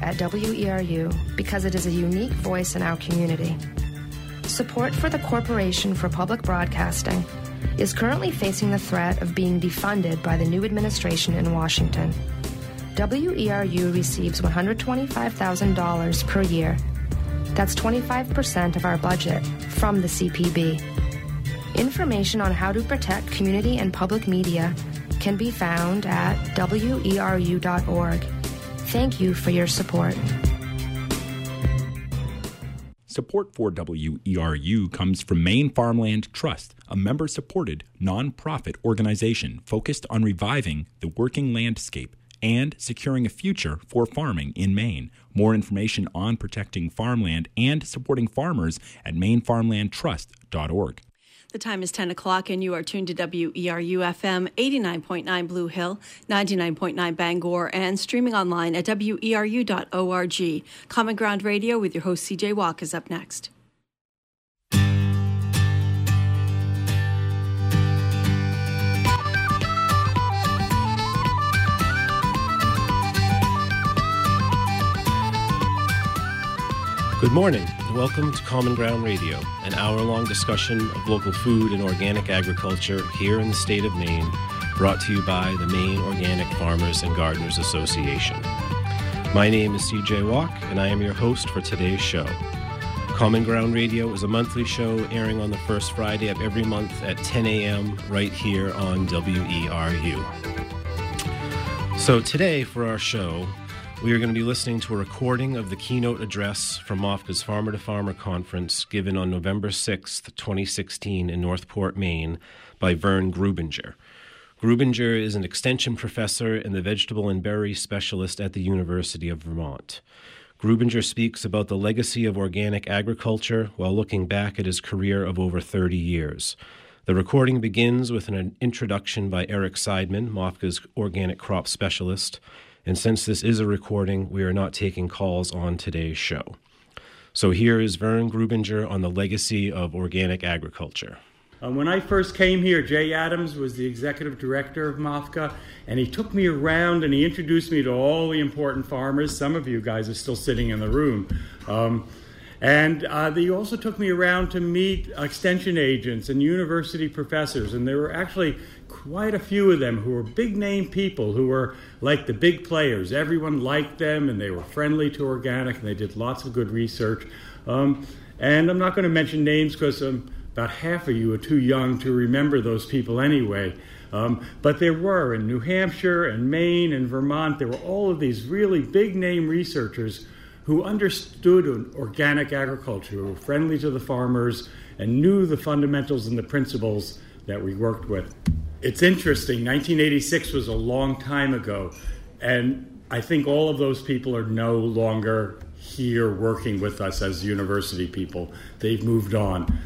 at WERU because it is a unique voice in our community. Support for the Corporation for Public Broadcasting is currently facing the threat of being defunded by the new administration in Washington. WERU receives $125,000 per year. That's 25% of our budget from the CPB. Information on how to protect community and public media can be found at weru.org. Thank you for your support. Support for WERU comes from Maine Farmland Trust, a member supported nonprofit organization focused on reviving the working landscape and securing a future for farming in Maine. More information on protecting farmland and supporting farmers at mainefarmlandtrust.org. The time is 10 o'clock, and you are tuned to WERU FM 89.9 Blue Hill, 99.9 Bangor, and streaming online at weru.org. Common Ground Radio with your host, CJ Walke, is up next. Good morning, welcome to Common Ground Radio, an hour long discussion of local food and organic agriculture here in the state of Maine, brought to you by the Maine Organic Farmers and Gardeners Association. My name is CJ Walke, and I am your host for today's show. Common Ground Radio is a monthly show airing on the first Friday of every month at 10 a.m. right here on WERU. So, today for our show, we are going to be listening to a recording of the keynote address from MOFGA's Farmer to Farmer conference given on November 6, 2016, in Northport, Maine, by Vern Grubinger. Grubinger is an extension professor and the vegetable and berry specialist at the University of Vermont. Grubinger speaks about the legacy of organic agriculture while looking back at his career of over 30 years. The recording begins with an introduction by Eric Sideman, MOFGA's organic crop specialist. And since this is a recording, we are not taking calls on today's show. So here is Vern Grubinger on the legacy of organic agriculture. Uh, when I first came here, Jay Adams was the executive director of MOFGA, and he took me around and he introduced me to all the important farmers. Some of you guys are still sitting in the room. Um, and uh, they also took me around to meet extension agents and university professors, and there were actually quite a few of them who were big name people who were like the big players. Everyone liked them and they were friendly to organic and they did lots of good research. Um, and I'm not going to mention names because um, about half of you are too young to remember those people anyway. Um, but there were in New Hampshire and Maine and Vermont, there were all of these really big name researchers who understood organic agriculture, who were friendly to the farmers, and knew the fundamentals and the principles that we worked with. It's interesting. 1986 was a long time ago, and I think all of those people are no longer here working with us as university people. They've moved on.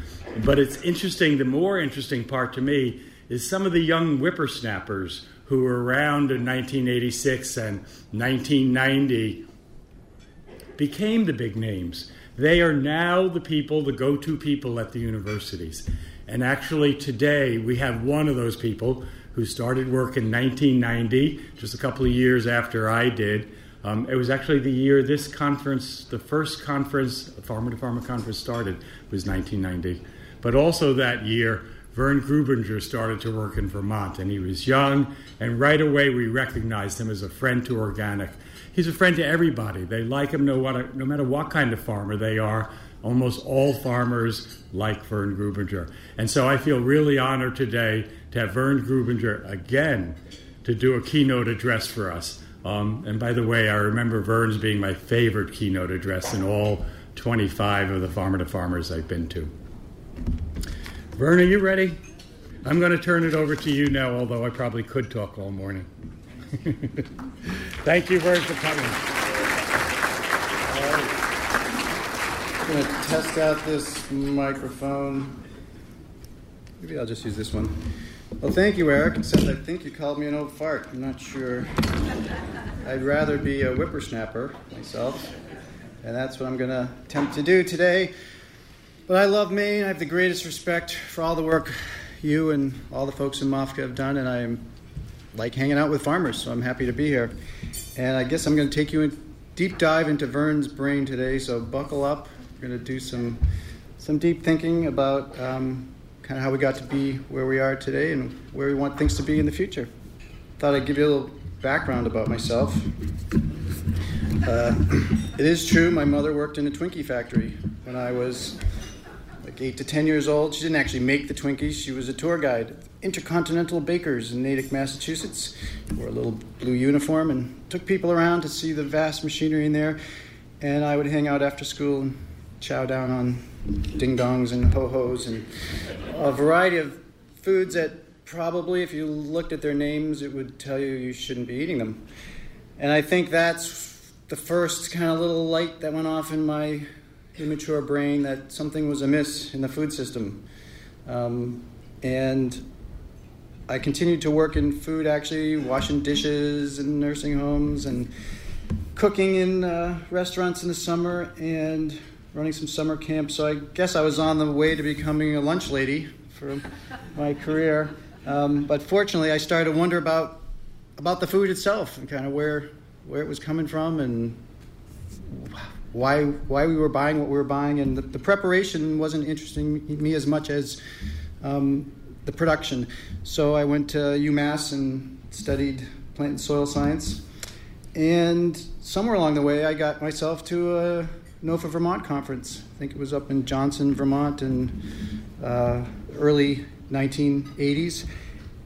But it's interesting, the more interesting part to me is some of the young whippersnappers who were around in 1986 and 1990 became the big names. They are now the people, the go to people at the universities. And actually, today we have one of those people who started work in 1990, just a couple of years after I did. Um, it was actually the year this conference, the first conference, Farmer to Farmer conference started, was 1990. But also that year, Vern Grubinger started to work in Vermont, and he was young, and right away we recognized him as a friend to organic. He's a friend to everybody. They like him no, what, no matter what kind of farmer they are almost all farmers like Vern Grubinger. And so I feel really honored today to have Vern Grubinger again to do a keynote address for us. Um, and by the way, I remember Vern's being my favorite keynote address in all 25 of the Farmer to Farmers I've been to. Vern, are you ready? I'm going to turn it over to you now, although I probably could talk all morning. Thank you, Vern, for coming. Going to test out this microphone. Maybe I'll just use this one. Well, thank you, Eric. Except I think you called me an old fart. I'm not sure. I'd rather be a whippersnapper myself, and that's what I'm going to attempt to do today. But I love Maine. I have the greatest respect for all the work you and all the folks in MOFGA have done, and I like hanging out with farmers, so I'm happy to be here. And I guess I'm going to take you in, deep dive into Vern's brain today, so buckle up. We're going to do some some deep thinking about um, kind of how we got to be where we are today and where we want things to be in the future. Thought I'd give you a little background about myself. Uh, it is true, my mother worked in a Twinkie factory when I was like eight to ten years old. She didn't actually make the Twinkies, she was a tour guide. Intercontinental Bakers in Natick, Massachusetts. Wore a little blue uniform and took people around to see the vast machinery in there. And I would hang out after school and chow down on ding dongs and ho hos and a variety of foods that probably, if you looked at their names, it would tell you you shouldn't be eating them. And I think that's the first kind of little light that went off in my immature brain that something was amiss in the food system. Um, and I continued to work in food, actually, washing dishes in nursing homes and cooking in uh, restaurants in the summer and running some summer camps. So I guess I was on the way to becoming a lunch lady for my career. Um, but fortunately, I started to wonder about about the food itself and kind of where where it was coming from and why why we were buying what we were buying. And the, the preparation wasn't interesting me as much as um, the production. So I went to UMass and studied plant and soil science. And somewhere along the way, I got myself to a NOFA Vermont conference. I think it was up in Johnson, Vermont, in uh, early 1980s.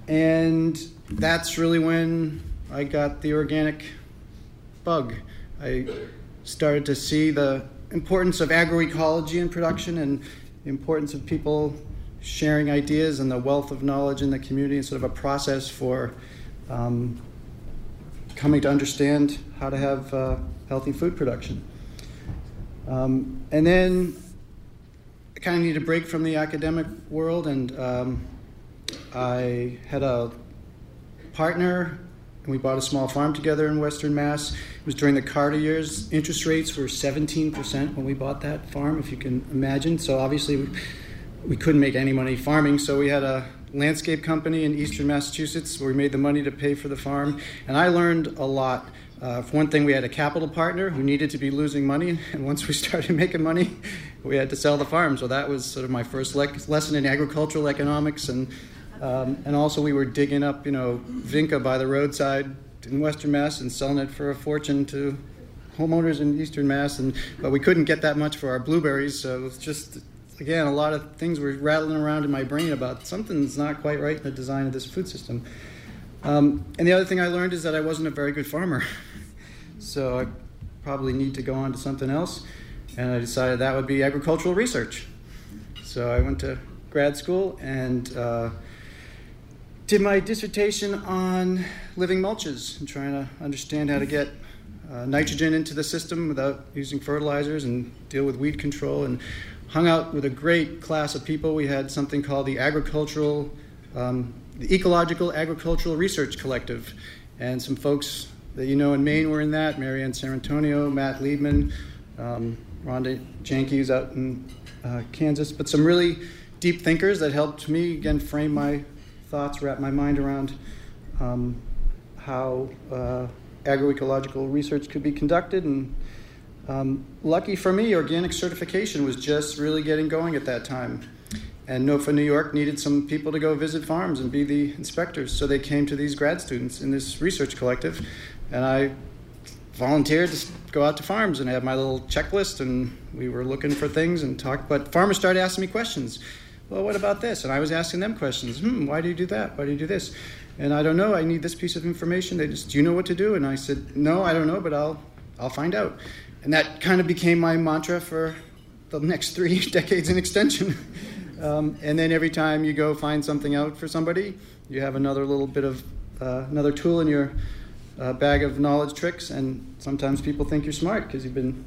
And that's really when I got the organic bug. I started to see the importance of agroecology in production and the importance of people sharing ideas and the wealth of knowledge in the community and sort of a process for um, coming to understand how to have uh, healthy food production. Um, and then I kind of needed a break from the academic world, and um, I had a partner, and we bought a small farm together in Western Mass. It was during the Carter years. Interest rates were 17% when we bought that farm, if you can imagine. So obviously, we, we couldn't make any money farming, so we had a landscape company in eastern Massachusetts where we made the money to pay for the farm. And I learned a lot. Uh, for one thing, we had a capital partner who needed to be losing money, and once we started making money, we had to sell the farm. So that was sort of my first le- lesson in agricultural economics, and um, and also we were digging up, you know, vinca by the roadside in Western Mass and selling it for a fortune to homeowners in Eastern Mass, and but we couldn't get that much for our blueberries, so it was just again a lot of things were rattling around in my brain about something's not quite right in the design of this food system. Um, and the other thing I learned is that I wasn't a very good farmer. So I probably need to go on to something else. And I decided that would be agricultural research. So I went to grad school and uh, did my dissertation on living mulches and trying to understand how to get uh, nitrogen into the system without using fertilizers and deal with weed control. And hung out with a great class of people. We had something called the Agricultural, um, the Ecological Agricultural Research Collective, and some folks that you know in Maine were in that. Marianne Sarrantonio, Matt Liebman, um, Rhonda Janke, out in uh, Kansas. But some really deep thinkers that helped me again frame my thoughts, wrap my mind around um, how uh, agroecological research could be conducted. And um, lucky for me, organic certification was just really getting going at that time. And NOFA New York needed some people to go visit farms and be the inspectors. So they came to these grad students in this research collective and I volunteered to go out to farms and have my little checklist and we were looking for things and talk but farmers started asking me questions. Well what about this? And i was asking them questions. Hmm why do you do that? Why do you do this? And i don't know i need this piece of information. They just do you know what to do? And i said no i don't know but i'll i'll find out and that kind of became my mantra for the next three decades in extension. Um, and then every time you go find something out for somebody you have another little bit of uh, another tool in your a bag of knowledge tricks, and sometimes people think you're smart because you've been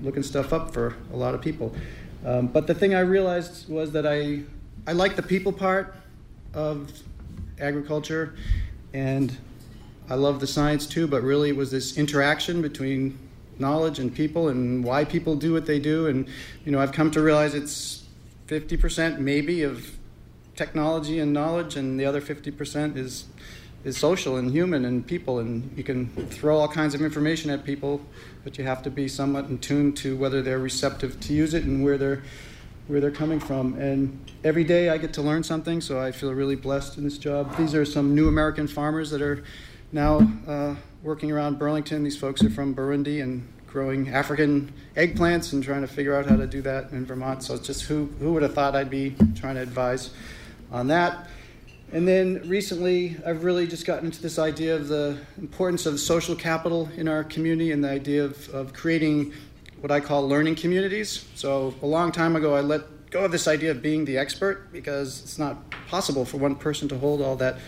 looking stuff up for a lot of people. Um, but the thing I realized was that I, I like the people part of agriculture, and I love the science too, but really it was this interaction between knowledge and people and why people do what they do. And, you know, I've come to realize it's 50% maybe of technology and knowledge, and the other 50% is is social and human and people, and you can throw all kinds of information at people, but you have to be somewhat in tune to whether they're receptive to use it and where they're where they're coming from. And every day I get to learn something, so I feel really blessed in this job. These are some new American farmers that are now uh, working around Burlington. These folks are from Burundi and growing African eggplants and trying to figure out how to do that in Vermont. So it's just who, who would have thought I'd be trying to advise on that. And then recently, I've really just gotten into this idea of the importance of social capital in our community and the idea of, of creating what I call learning communities. So, a long time ago, I let go of this idea of being the expert because it's not possible for one person to hold all that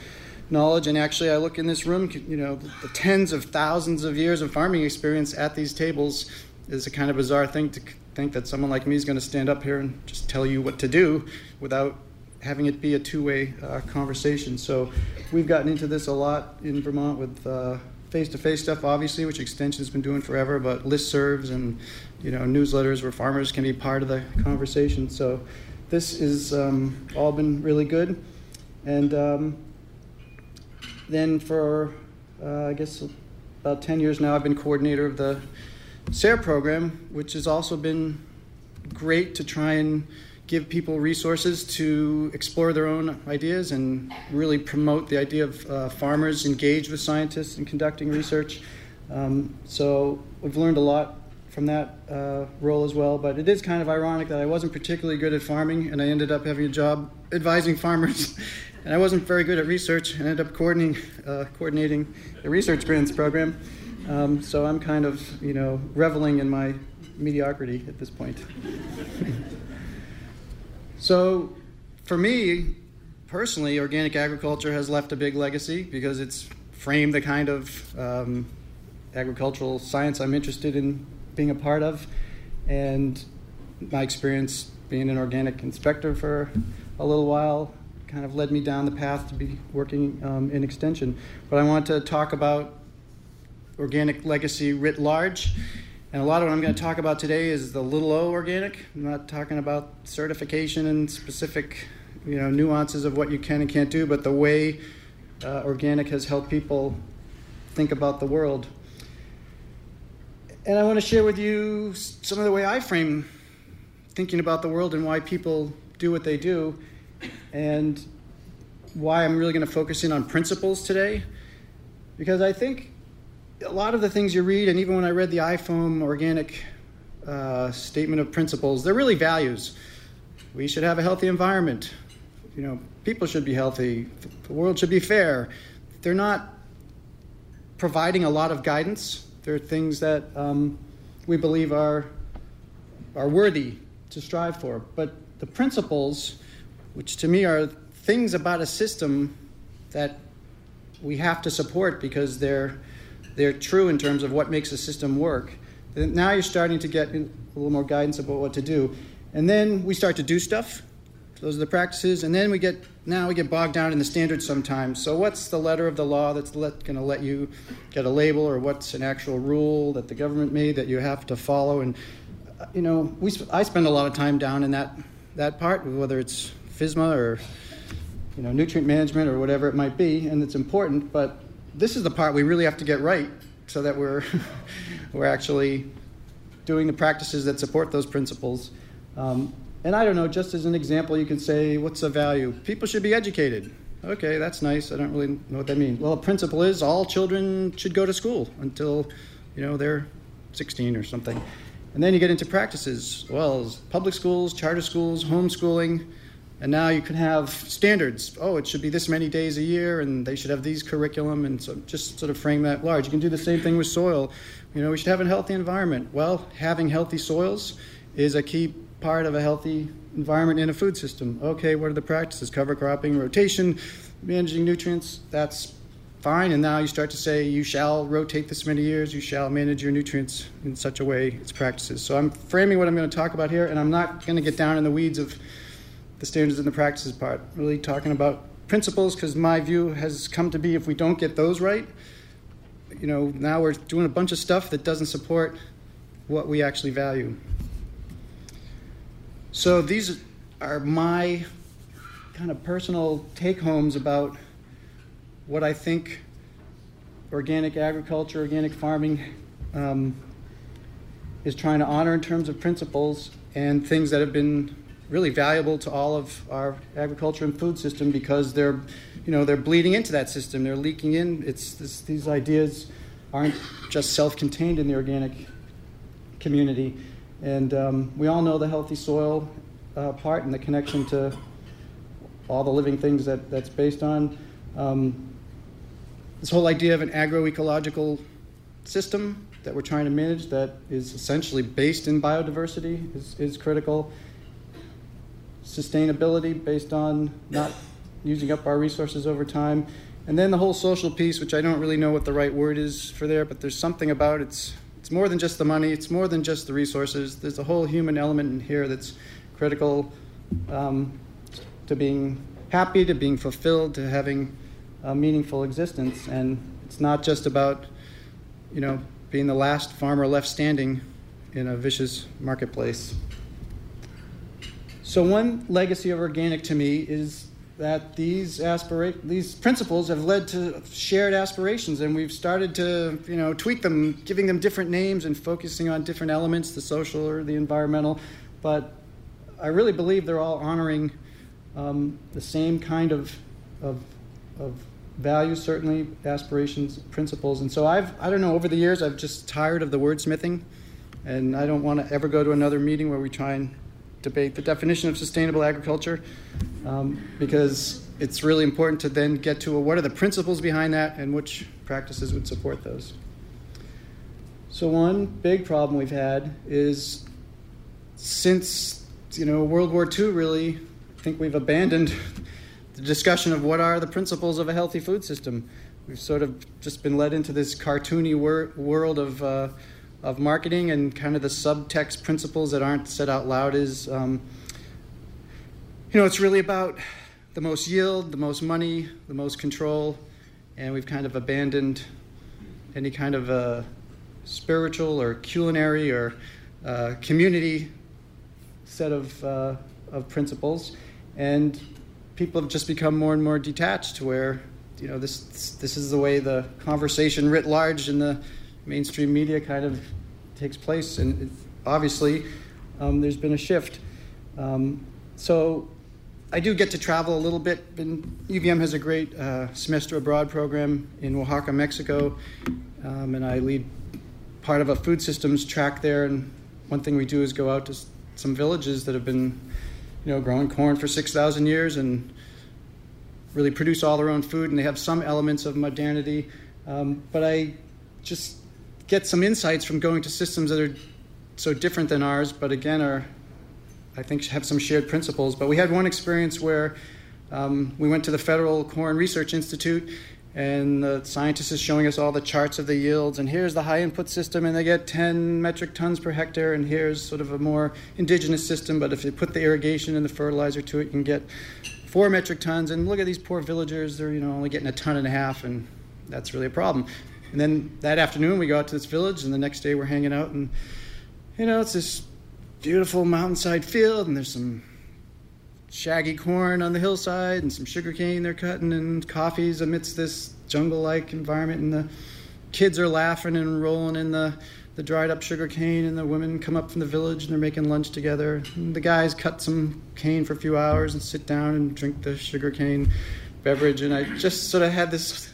knowledge. And actually, I look in this room, you know, the tens of thousands of years of farming experience at these tables is a kind of bizarre thing to think that someone like me is going to stand up here and just tell you what to do without having it be a two-way uh, conversation. So we've gotten into this a lot in Vermont with uh, face-to-face stuff, obviously, which Extension's been doing forever, but listservs and you know newsletters where farmers can be part of the conversation. So this has um, all been really good. And um, then for uh, I guess about 10 years now, I've been coordinator of the SARE program, which has also been great to try and give people resources to explore their own ideas and really promote the idea of uh, farmers engaged with scientists in conducting research. Um, so we've learned a lot from that uh, role as well. But it is kind of ironic that I wasn't particularly good at farming, and I ended up having a job advising farmers. and I wasn't very good at research, and ended up coordinating, uh, coordinating the research grants program. Um, so I'm kind of, you know, reveling in my mediocrity at this point. So, for me, personally, organic agriculture has left a big legacy because it's framed the kind of um, agricultural science I'm interested in being a part of. And my experience being an organic inspector for a little while kind of led me down the path to be working um, in extension. But I want to talk about organic legacy writ large and a lot of what I'm going to talk about today is the little o organic. I'm not talking about certification and specific you know, nuances of what you can and can't do, but the way uh, organic has helped people think about the world. And I want to share with you some of the way I frame thinking about the world and why people do what they do, and why I'm really going to focus in on principles today. Because I think a lot of the things you read, and even when I read the IFOAM organic uh, statement of principles, they're really values. We should have a healthy environment. You know, people should be healthy. The world should be fair. They're not providing a lot of guidance. They're things that um, we believe are are worthy to strive for. But the principles, which to me are things about a system that we have to support because they're they're true in terms of what makes a system work. Now you're starting to get a little more guidance about what to do. And then we start to do stuff. Those are the practices. And then we get now we get bogged down in the standards sometimes. So what's the letter of the law that's going to let you get a label, or what's an actual rule that the government made that you have to follow? And uh, you know, we I spend a lot of time down in that that part, whether it's FSMA or you know nutrient management or whatever it might be, and it's important. But this is the part we really have to get right so that we're, we're actually doing the practices that support those principles. Um, and I don't know, just as an example, you can say, what's the value? People should be educated. Okay, that's nice. I don't really know what that means. Well, a principle is all children should go to school until, you know, they're 16 or something. And then you get into practices. Well, public schools, charter schools, homeschooling, and now you can have standards. Oh, it should be this many days a year, and they should have these curriculum, and so just sort of frame that large. You can do the same thing with soil. You know, we should have a healthy environment. Well, having healthy soils is a key part of a healthy environment in a food system. Okay, what are the practices? Cover cropping, rotation, managing nutrients. That's fine. And now you start to say you shall rotate this many years, you shall manage your nutrients in such a way, it's practices. So I'm framing what I'm going to talk about here, and I'm not going to get down in the weeds of the standards and the practices part, really talking about principles because my view has come to be if we don't get those right, you know, now we're doing a bunch of stuff that doesn't support what we actually value. So these are my kind of personal take homes about what I think organic agriculture, organic farming um, is trying to honor in terms of principles and things that have been really valuable to all of our agriculture and food system because they're, you know, they're bleeding into that system. They're leaking in. It's this, these ideas aren't just self-contained in the organic community, and um, we all know the healthy soil uh, part and the connection to all the living things that that's based on. Um, this whole idea of an agroecological system that we're trying to manage that is essentially based in biodiversity is, is critical. Sustainability based on not using up our resources over time. And then the whole social piece, which I don't really know what the right word is for there, but there's something about it's it's more than just the money, it's more than just the resources. There's a whole human element in here that's critical um, to being happy, to being fulfilled, to having a meaningful existence. And it's not just about, you know, being the last farmer left standing in a vicious marketplace. So, one legacy of organic to me is that these aspira- these principles have led to shared aspirations, and we've started to you know tweak them, giving them different names and focusing on different elements, the social or the environmental. But I really believe they're all honoring um, the same kind of, of, of values, certainly aspirations, principles. And so I've, I don't know, over the years, I've just tired of the wordsmithing, and I don't want to ever go to another meeting where we try and debate the definition of sustainable agriculture, um, because it's really important to then get to what are the principles behind that and which practices would support those. So one big problem we've had is since you know World War II, really, I think we've abandoned the discussion of what are the principles of a healthy food system. We've sort of just been led into this cartoony wor- world of, uh, of marketing and kind of the subtext principles that aren't said out loud is, um, you know, it's really about the most yield, the most money, the most control, and we've kind of abandoned any kind of uh, spiritual or culinary or uh, community set of, uh, of principles. And people have just become more and more detached where you know this this is the way the conversation writ large in the mainstream media kind of takes place and obviously um, there's been a shift um, so I do get to travel a little bit and UVM has a great uh, semester abroad program in Oaxaca Mexico um, and I lead part of a food systems track there and one thing we do is go out to some villages that have been you know, growing corn for 6,000 years and really produce all their own food, and they have some elements of modernity. Um, but I just get some insights from going to systems that are so different than ours, but again are, I think, have some shared principles. But we had one experience where um, we went to the Federal Corn Research Institute, and the scientist is showing us all the charts of the yields and here's the high input system and they get 10 metric tons per hectare and here's sort of a more indigenous system but if you put the irrigation and the fertilizer to it you can get four metric tons and look at these poor villagers they're you know only getting a ton and a half and that's really a problem and then that afternoon we go out to this village and the next day we're hanging out and you know it's this beautiful mountainside field and there's some shaggy corn on the hillside and some sugar cane they're cutting and coffees amidst this jungle like environment. And the kids are laughing and rolling in the, the dried up sugar cane. And the women come up from the village and they're making lunch together. And the guys cut some cane for a few hours and sit down and drink the sugar cane beverage. And I just sort of had this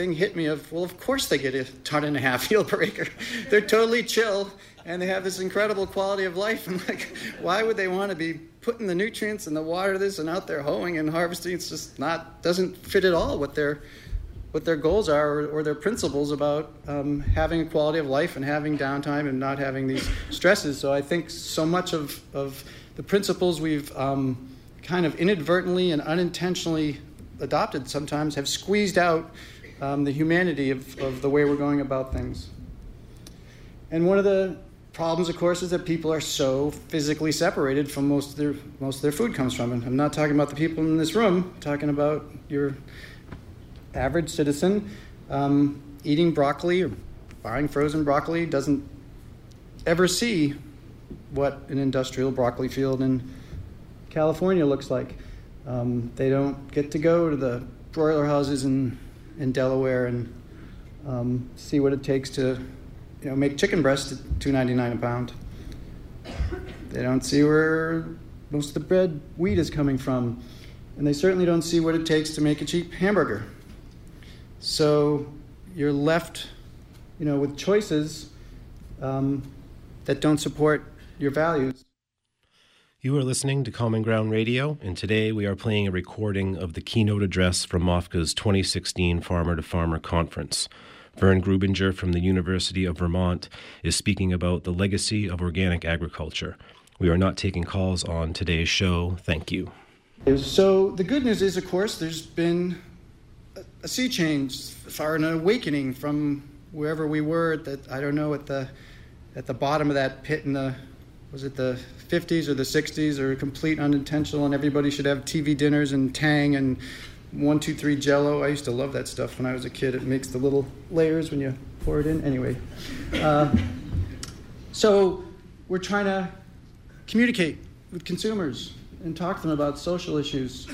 thing hit me of, well, of course they get a ton and a half yield per acre. they're totally chill and they have this incredible quality of life. And like, why would they want to be putting the nutrients and the water this and out there hoeing and harvesting. It's just not doesn't fit at all what their what their goals are or, or their principles about um, having a quality of life and having downtime and not having these stresses. So I think so much of of the principles we've um, kind of inadvertently and unintentionally adopted sometimes have squeezed out um, the humanity of, of the way we're going about things. And one of the problems, of course, is that people are so physically separated from most of their most of their food comes from. And I'm not talking about the people in this room. I'm talking about your average citizen um, eating broccoli or buying frozen broccoli doesn't ever see what an industrial broccoli field in California looks like. Um, they don't get to go to the broiler houses in in Delaware and um, see what it takes to you know, make chicken breast at $2.99 a pound. They don't see where most of the bread wheat is coming from, and they certainly don't see what it takes to make a cheap hamburger. So you're left, you know, with choices um, that don't support your values. You are listening to Common Ground Radio, and today we are playing a recording of the keynote address from MOFGA's 2016 Farmer to Farmer Conference. Vern Grubinger from the University of Vermont is speaking about the legacy of organic agriculture. We are not taking calls on today's show. Thank you. So, the good news is, of course, there's been a sea change, far an awakening from wherever we were at the, I don't know, at the, at the bottom of that pit in the, was it the 50s or the 60s, or complete unintentional, and everybody should have TV dinners and Tang and one, two, three Jello. I used to love that stuff when I was a kid. It makes the little layers when you pour it in. Anyway, uh, so we're trying to communicate with consumers and talk to them about social issues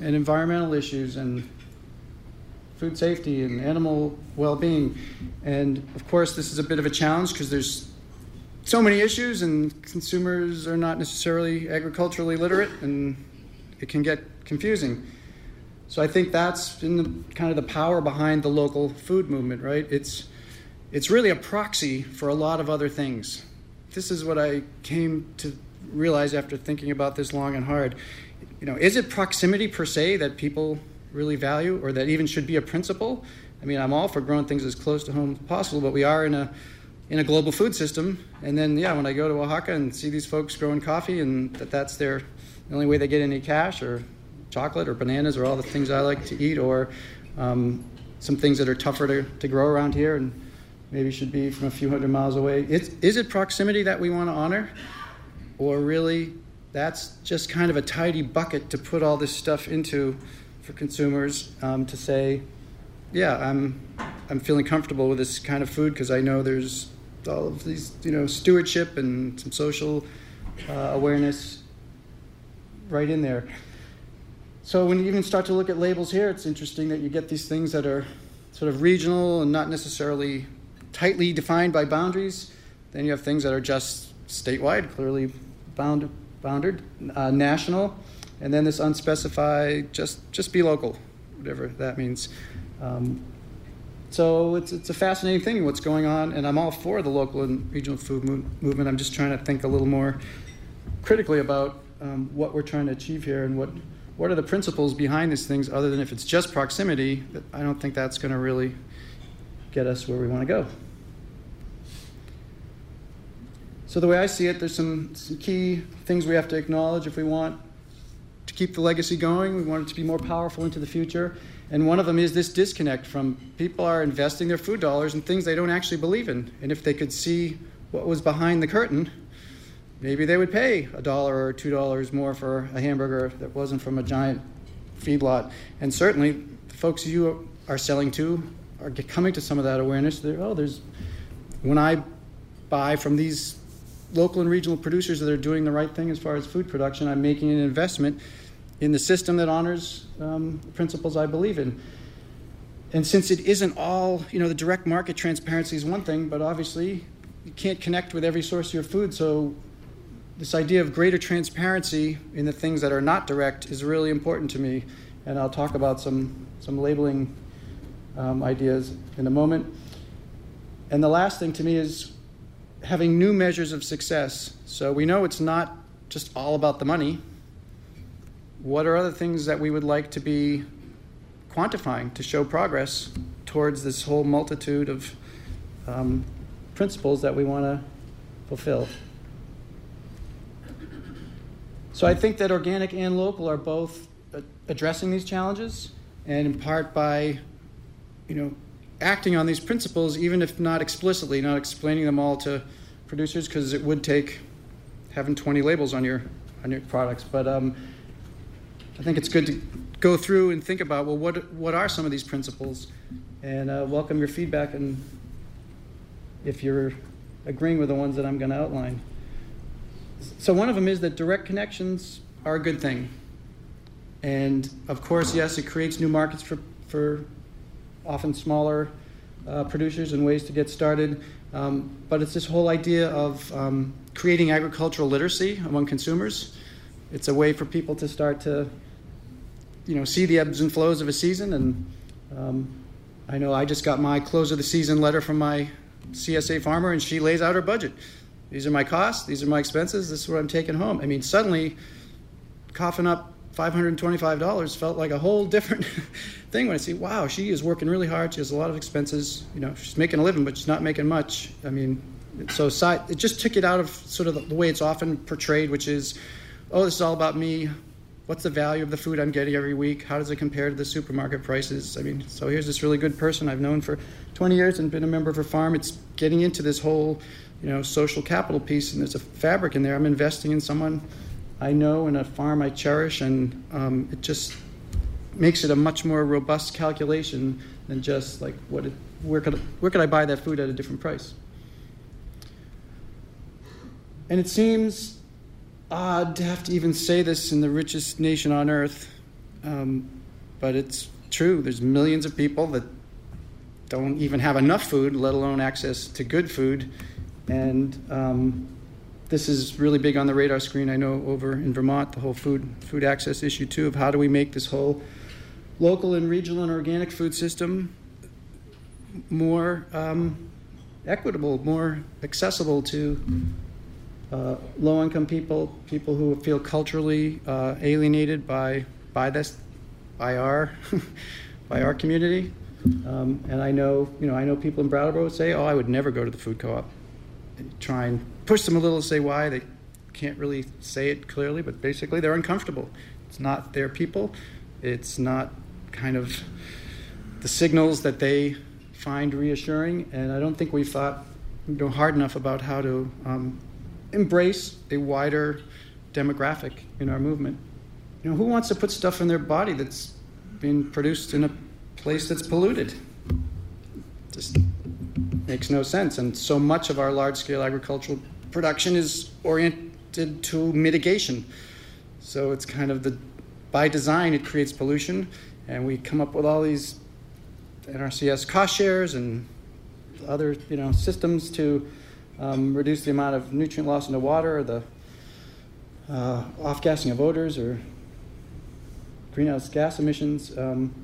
and environmental issues and food safety and animal well-being. And of course, this is a bit of a challenge because there's so many issues, and consumers are not necessarily agriculturally literate, and it can get confusing. So I think that's been the, kind of the power behind the local food movement, right? It's it's really a proxy for a lot of other things. This is what I came to realize after thinking about this long and hard. You know, is it proximity per se that people really value or that even should be a principle? I mean, I'm all for growing things as close to home as possible, but we are in a in a global food system. And then, yeah, when I go to Oaxaca and see these folks growing coffee and that that's their the only way they get any cash or chocolate or bananas or all the things I like to eat, or um, some things that are tougher to, to grow around here and maybe should be from a few hundred miles away. It's, is it proximity that we want to honor? Or really, that's just kind of a tidy bucket to put all this stuff into for consumers um, to say, yeah, I'm, I'm feeling comfortable with this kind of food because I know there's all of these, you know, stewardship and some social uh, awareness right in there. So when you even start to look at labels here, it's interesting that you get these things that are sort of regional and not necessarily tightly defined by boundaries. Then you have things that are just statewide, clearly bound, bounded, uh, national, and then this unspecified, just just be local, whatever that means. Um, so it's, it's a fascinating thing what's going on, and I'm all for the local and regional food mo- movement. I'm just trying to think a little more critically about um, what we're trying to achieve here and what what are the principles behind these things other than if it's just proximity, I don't think that's going to really get us where we want to go. So, the way I see it, there's some, some key things we have to acknowledge if we want to keep the legacy going. We want it to be more powerful into the future. And one of them is this disconnect from people are investing their food dollars in things they don't actually believe in. And if they could see what was behind the curtain, maybe they would pay a dollar or two dollars more for a hamburger that wasn't from a giant feedlot. And certainly, the folks you are selling to are coming to some of that awareness. They're, oh, there's when I buy from these local and regional producers that are doing the right thing as far as food production, I'm making an investment in the system that honors um, principles I believe in. And since it isn't all, you know, the direct market transparency is one thing, but obviously you can't connect with every source of your food. So this idea of greater transparency in the things that are not direct is really important to me, and I'll talk about some, some labeling um, ideas in a moment. And the last thing to me is having new measures of success. So we know it's not just all about the money. What are other things that we would like to be quantifying to show progress towards this whole multitude of um, principles that we want to fulfill? So I think that organic and local are both addressing these challenges, and in part by, you know, acting on these principles, even if not explicitly, not explaining them all to producers, because it would take having 20 labels on your on your products. But um, I think it's good to go through and think about well, what what are some of these principles, and uh, welcome your feedback and if you're agreeing with the ones that I'm going to outline. So one of them is that direct connections are a good thing. And of course, yes, it creates new markets for, for often smaller uh, producers and ways to get started. Um, but it's this whole idea of um, creating agricultural literacy among consumers. It's a way for people to start to, you know, see the ebbs and flows of a season. And um, I know I just got my close of the season letter from my CSA farmer, and she lays out her budget. These are my costs. These are my expenses. This is what I'm taking home. I mean, suddenly, coughing up $525 felt like a whole different thing when I see, wow, she is working really hard. She has a lot of expenses. You know, she's making a living, but she's not making much. I mean, so it just took it out of sort of the, the way it's often portrayed, which is, oh, this is all about me. What's the value of the food I'm getting every week? How does it compare to the supermarket prices? I mean, so here's this really good person I've known for 20 years and been a member of her farm. It's getting into this whole, you know, social capital piece, and there's a fabric in there. I'm investing in someone I know and a farm I cherish, and um, it just makes it a much more robust calculation than just like what it, where could where could I buy that food at a different price. And it seems odd to have to even say this in the richest nation on earth, um, but it's true. There's millions of people that don't even have enough food, let alone access to good food, and um, this is really big on the radar screen. I know over in Vermont, the whole food food access issue too of how do we make this whole local and regional and organic food system more um, equitable, more accessible to uh, low-income people, people who feel culturally uh, alienated by by this, by our by our community. Um, and I know, you know, I know people in Brattleboro would say, "Oh, I would never go to the food co-op." Try and push them a little to say why. They can't really say it clearly, but basically they're uncomfortable. It's not their people. It's not kind of the signals that they find reassuring. And I don't think we've thought you know, hard enough about how to um, embrace a wider demographic in our movement. You know, who wants to put stuff in their body that's being produced in a place that's polluted? Just makes no sense. And so much of our large scale agricultural production is oriented to mitigation. So it's kind of the, by design, it creates pollution, and we come up with all these NRCS cost shares and other you know systems to um, reduce the amount of nutrient loss into water or the uh, off gassing of odors or greenhouse gas emissions. Um,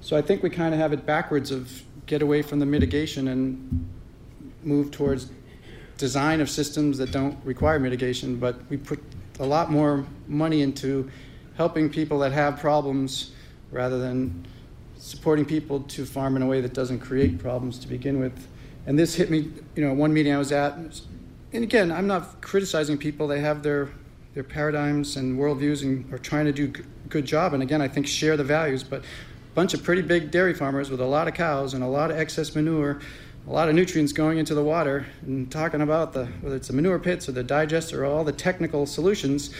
so I think we kind of have it backwards of get away from the mitigation and move towards design of systems that don't require mitigation, but we put a lot more money into helping people that have problems rather than supporting people to farm in a way that doesn't create problems to begin with. And this hit me, you know, one meeting I was at, and again, I'm not criticizing people. They have their their paradigms and worldviews and are trying to do a good job. And again, I think share the values. But a bunch of pretty big dairy farmers with a lot of cows and a lot of excess manure a lot of nutrients going into the water and talking about the whether it's the manure pits or the digester or all the technical solutions.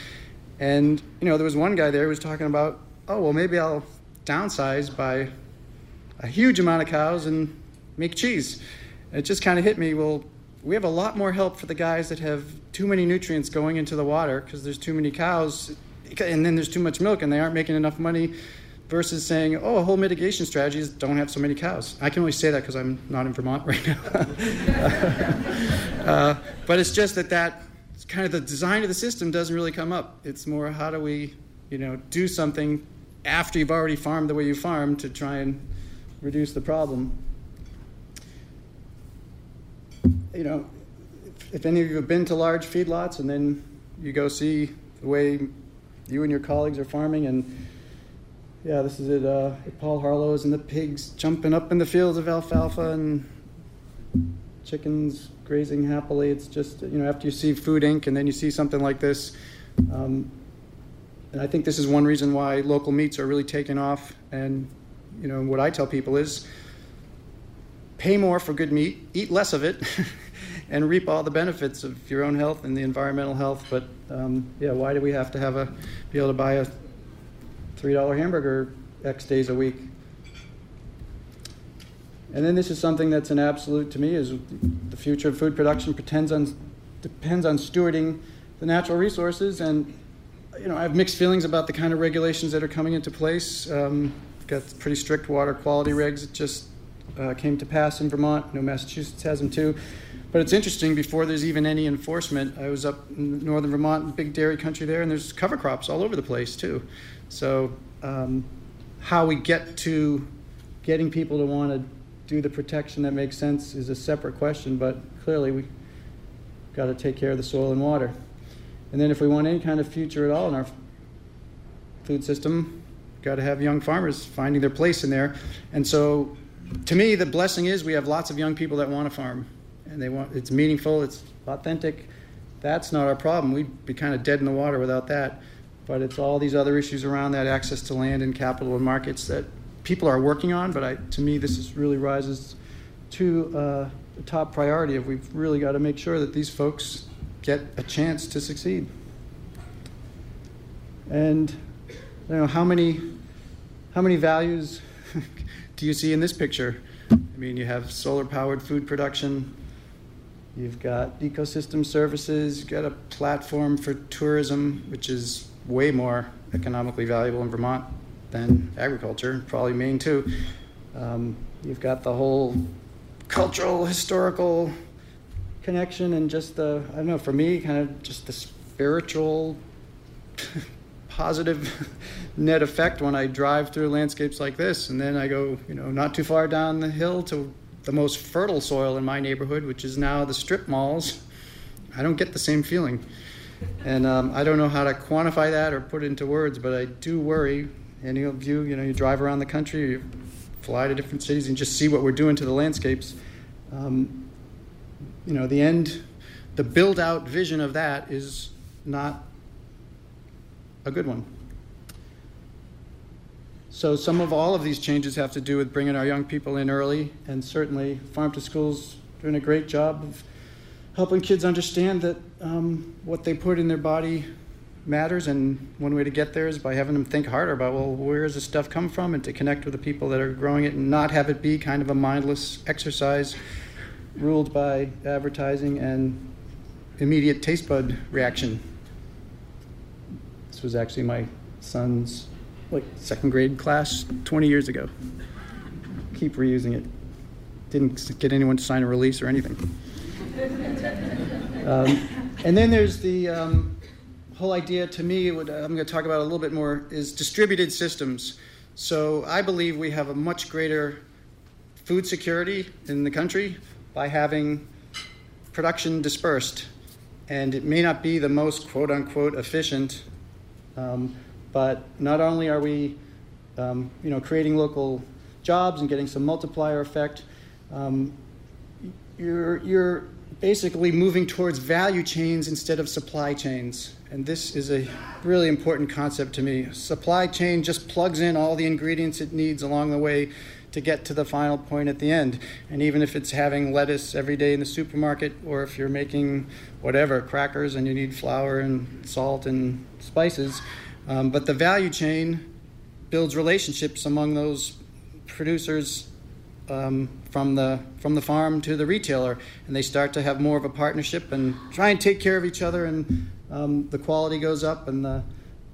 And you know, there was one guy there who was talking about, oh well, maybe I'll downsize by a huge amount of cows and make cheese. It just kind of hit me. Well, we have a lot more help for the guys that have too many nutrients going into the water because there's too many cows, and then there's too much milk, and they aren't making enough money versus saying, oh, a whole mitigation strategy is don't have so many cows. I can only say that because I'm not in Vermont right now. uh, but it's just that that kind of the design of the system doesn't really come up. It's more how do we, you know, do something after you've already farmed the way you farmed to try and reduce the problem. You know, if, any of you have been to large feedlots and then you go see the way you and your colleagues are farming and yeah, this is it. Uh, Paul Harlow's and the pigs jumping up in the fields of alfalfa and chickens grazing happily. It's just, you know, after you see Food Inc. and then you see something like this. Um, and I think this is one reason why local meats are really taking off. And, you know, what I tell people is pay more for good meat, eat less of it, and reap all the benefits of your own health and the environmental health. But, um, yeah, why do we have to have a, be able to buy a $3 hamburger X days a week. And then this is something that's an absolute to me is the future of food production depends on depends on stewarding the natural resources and you know I have mixed feelings about the kind of regulations that are coming into place. Um, got pretty strict water quality regs. Just uh, came to pass in Vermont. No, Massachusetts has them too. But it's interesting, before there's even any enforcement, I was up in northern Vermont, big dairy country there, and there's cover crops all over the place too. So, um, how we get to getting people to want to do the protection that makes sense is a separate question, but clearly we got to take care of the soil and water. And then if we want any kind of future at all in our food system, got to have young farmers finding their place in there. And so to me the blessing is we have lots of young people that want to farm and they want it's meaningful, it's authentic. That's not our problem. We'd be kind of dead in the water without that. But it's all these other issues around that access to land and capital and markets that people are working on. But I, to me, this is really rises to uh, top priority of we've really got to make sure that these folks get a chance to succeed. And you know how many how many values do you see in this picture? I mean, you have solar powered food production, you've got ecosystem services, you've got a platform for tourism, which is way more economically valuable in Vermont than agriculture, probably Maine too. Um, you've got the whole cultural, historical connection, and just the, I don't know, for me, kind of just the spiritual, positive net effect when I drive through landscapes like this. And then I go, you know, not too far down the hill to the most fertile soil in my neighborhood, which is now the strip malls. I don't get the same feeling. And um, I don't know how to quantify that or put it into words, but I do worry. Any of you, you know, you drive around the country, you fly to different cities and just see what we're doing to the landscapes. Um, you know, the end, the build out vision of that is not a good one. So some of all of these changes have to do with bringing our young people in early, and certainly Farm to School's doing a great job of helping kids understand that um, what they put in their body matters, and one way to get there is by having them think harder about, well, where does this stuff come from, and to connect with the people that are growing it, and not have it be kind of a mindless exercise ruled by advertising and immediate taste bud reaction. This was actually my son's like second grade class 20 years ago. Keep reusing it. Didn't get anyone to sign a release or anything. Um, and then there's the um, whole idea to me, what I'm going to talk about a little bit more, is distributed systems. So I believe we have a much greater food security in the country by having production dispersed. And it may not be the most quote unquote efficient. Um, but not only are we, um, you know, creating local jobs and getting some multiplier effect, um, you're, you're basically moving towards value chains instead of supply chains. And this is a really important concept to me. Supply chain just plugs in all the ingredients it needs along the way to get to the final point at the end. And even if it's having lettuce every day in the supermarket, or if you're making whatever, crackers and you need flour and salt and spices, um, but the value chain builds relationships among those producers um, from the from the farm to the retailer, and they start to have more of a partnership and try and take care of each other, and um, the quality goes up, and the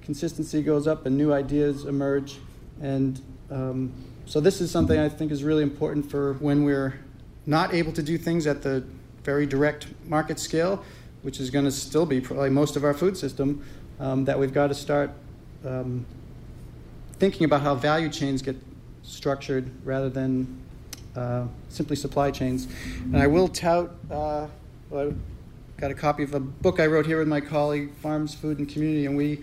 consistency goes up, and new ideas emerge, and um, so this is something I think is really important for when we're not able to do things at the very direct market scale, which is going to still be probably most of our food system um, that we've got to start um, thinking about how value chains get structured rather than uh, simply supply chains. And I will tout, uh, well, I got a copy of a book I wrote here with my colleague, Farms, Food, and Community, and we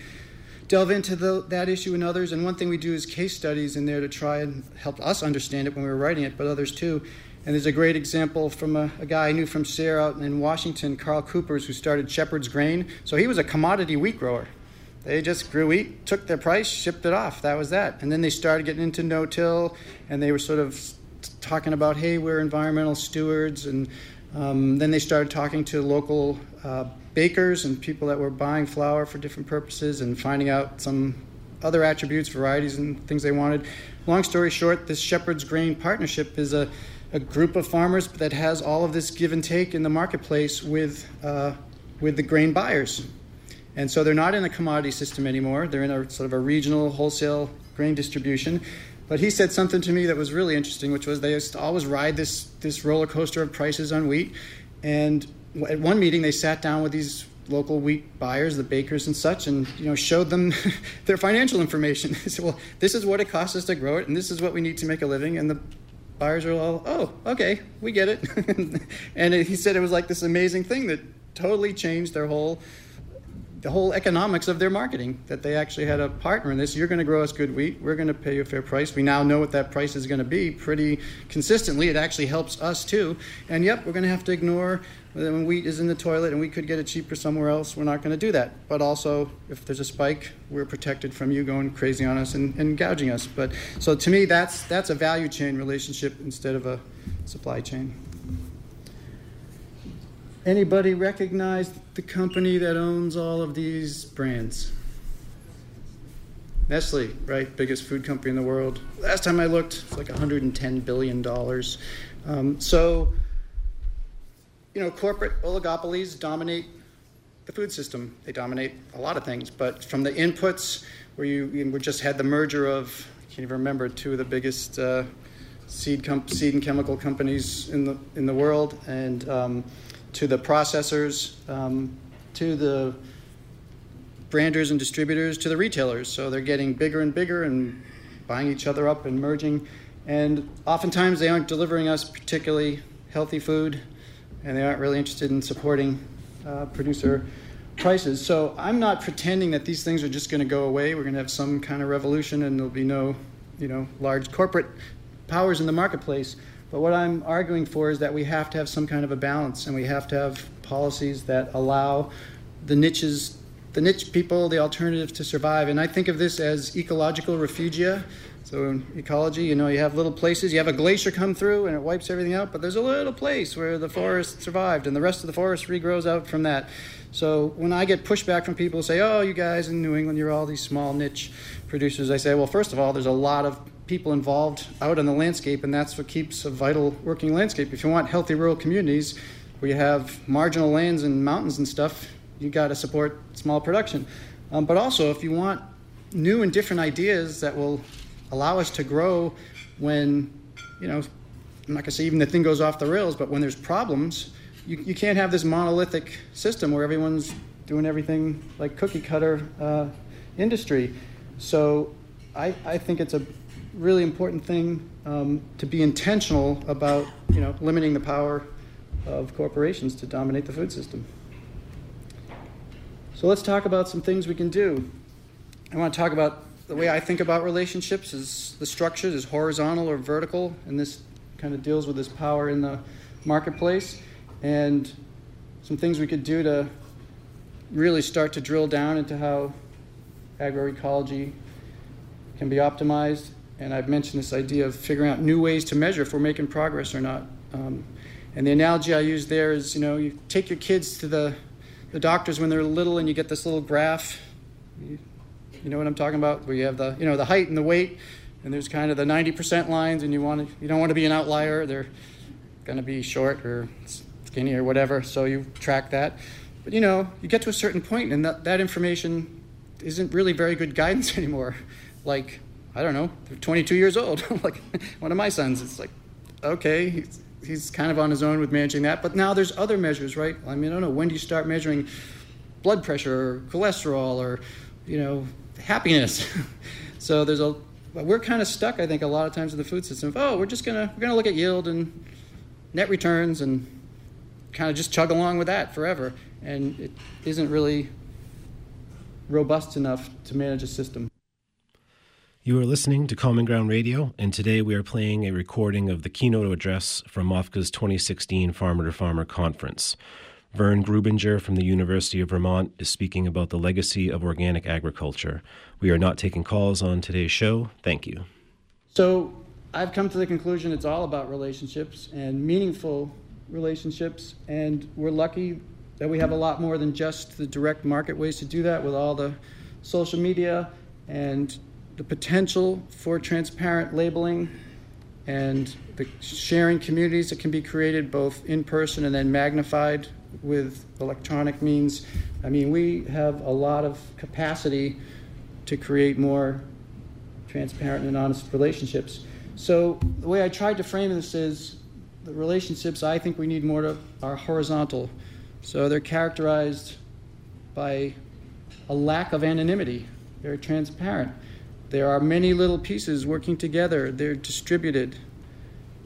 delve into the, that issue and others. And one thing we do is case studies in there to try and help us understand it when we were writing it, but others too. And there's a great example from a, a, guy I knew from SARE out in Washington, Karl Kupers, who started Shepherd's Grain. So he was a commodity wheat grower. They just grew wheat, took their price, shipped it off. That was that. And then they started getting into no-till, and they were sort of talking about, hey, we're environmental stewards. And um, then they started talking to local uh, bakers and people that were buying flour for different purposes and finding out some other attributes, varieties, and things they wanted. Long story short, this Shepherd's Grain Partnership is a, a group of farmers that has all of this give and take in the marketplace with, uh, with the grain buyers. And so they're not in a commodity system anymore. They're in a sort of a regional wholesale grain distribution. But he said something to me that was really interesting, which was they used to always ride this this roller coaster of prices on wheat. And at one meeting, they sat down with these local wheat buyers, the bakers and such, and you know showed them their financial information. They said, "Well, this is what it costs us to grow it, and this is what we need to make a living." And the buyers are all, "Oh, okay, we get it." and he said it was like this amazing thing that totally changed their whole the whole economics of their marketing that they actually had a partner in this you're going to grow us good wheat. We're going to pay you a fair price. We now know what that price is going to be pretty consistently. It actually helps us too. And yep we're going to have to ignore when wheat is in the toilet and we could get it cheaper somewhere else we're not going to do that. But also if there's a spike we're protected from you going crazy on us and, and gouging us. But so to me that's that's a value chain relationship instead of a supply chain Anybody recognize the company that owns all of these brands? Nestle, right? Biggest food company in the world. Last time I looked, it's like 110 billion dollars. Um, so, you know, corporate oligopolies dominate the food system. They dominate a lot of things, but from the inputs, where you, we just had the merger of, I can't even remember, two of the biggest uh, seed, seed and chemical companies in the in the world, and um, to the processors, um, to the branders and distributors, to the retailers. So they're getting bigger and bigger and buying each other up and merging. And oftentimes they aren't delivering us particularly healthy food, and they aren't really interested in supporting uh, producer prices. So I'm not pretending that these things are just going to go away. We're going to have some kind of revolution, and there'll be no, you know, large corporate powers in the marketplace. But what I'm arguing for is that we have to have some kind of a balance and we have to have policies that allow the niches, the niche people, the alternative to survive. And I think of this as ecological refugia. So in ecology, you know, you have little places, you have a glacier come through and it wipes everything out, but there's a little place where the forest survived and the rest of the forest regrows out from that. So when I get pushback from people who say, oh, you guys in New England, you're all these small niche producers, I say, well, first of all, there's a lot of people involved out in the landscape, and that's what keeps a vital working landscape. If you want healthy rural communities where you have marginal lands and mountains and stuff, you got to support small production. Um, but also, if you want new and different ideas that will allow us to grow when, you know, I'm not going to say even the thing goes off the rails, but when there's problems, you, you can't have this monolithic system where everyone's doing everything like cookie cutter uh, industry. So I, I think it's a really important thing um, to be intentional about you know limiting the power of corporations to dominate the food system. So let's talk about some things we can do. I want to talk about the way I think about relationships is the structure is horizontal or vertical, and this kind of deals with this power in the marketplace and some things we could do to really start to drill down into how agroecology can be optimized and I've mentioned this idea of figuring out new ways to measure if we're making progress or not. Um, and the analogy I use there is, you know, you take your kids to the, the doctors when they're little, and you get this little graph. You, you know what I'm talking about? Where you have the, you know, the height and the weight, and there's kind of the 90% lines, and you want to, you don't want to be an outlier. They're going to be short or skinny or whatever, so you track that. But you know, you get to a certain point, and that, that information isn't really very good guidance anymore. Like I don't know, they're 22 years old. like one of my sons, it's like, okay, he's, he's kind of on his own with managing that. But now there's other measures, right? I mean, I don't know, when do you start measuring blood pressure or cholesterol or, you know, happiness? so there's a, we're kind of stuck, I think, a lot of times in the food system. Oh, we're just gonna we're gonna look at yield and net returns and kind of just chug along with that forever, and it isn't really robust enough to manage a system. You are listening to Common Ground Radio, and today we are playing a recording of the keynote address from MOFGA's 2016 Farmer to Farmer Conference. Vern Grubinger from the University of Vermont is speaking about the legacy of organic agriculture. We are not taking calls on today's show. Thank you. So, I've come to the conclusion it's all about relationships and meaningful relationships, and we're lucky that we have a lot more than just the direct market ways to do that with all the social media and the potential for transparent labeling and the sharing communities that can be created both in person and then magnified with electronic means. I mean, we have a lot of capacity to create more transparent and honest relationships. So the way I tried to frame this is the relationships I think we need more to are horizontal. So they're characterized by a lack of anonymity. They're transparent. There are many little pieces working together. They're distributed.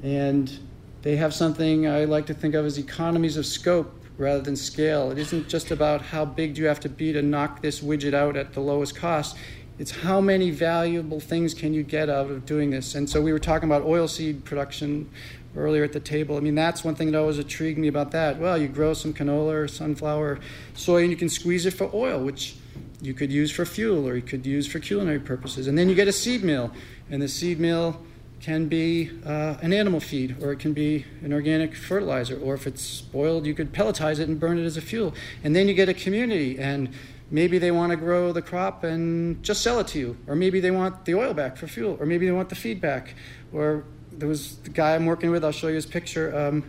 And they have something I like to think of as economies of scope rather than scale. It isn't just about how big do you have to be to knock this widget out at the lowest cost. It's how many valuable things can you get out of doing this. And so we were talking about oilseed production earlier at the table. I mean, that's one thing that always intrigued me about that. Well, you grow some canola or sunflower, soy, and you can squeeze it for oil, which you could use for fuel or you could use for culinary purposes. And then you get a seed meal, and the seed meal can be uh, an animal feed or it can be an organic fertilizer or if it's spoiled you could pelletize it and burn it as a fuel and then you get a community and maybe they want to grow the crop and just sell it to you or maybe they want the oil back for fuel or maybe they want the feed back or there was the guy i'm working with i'll show you his picture um,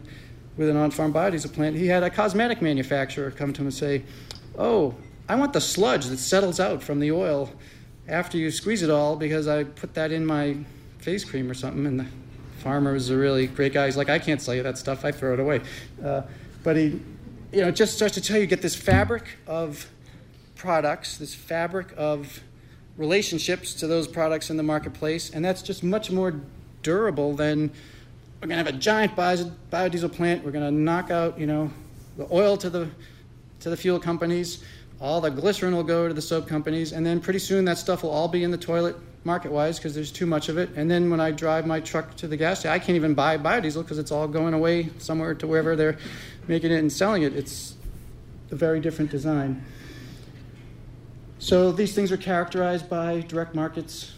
with an on-farm biodiesel plant he had a cosmetic manufacturer come to him and say oh i want the sludge that settles out from the oil after you squeeze it all because i put that in my face cream or something. And the farmer was a really great guy. He's like, I can't sell you that stuff. I throw it away. Uh, but he, you know, just starts to tell you get this fabric of products, this fabric of relationships to those products in the marketplace, and that's just much more durable than we're going to have a giant biodiesel plant. We're going to knock out, you know, the oil to the to the fuel companies. All the glycerin will go to the soap companies, and then pretty soon that stuff will all be in the toilet market wise because there's too much of it. And then when I drive my truck to the gas station, I can't even buy biodiesel because it's all going away somewhere to wherever they're making it and selling it. It's a very different design. So these things are characterized by direct markets,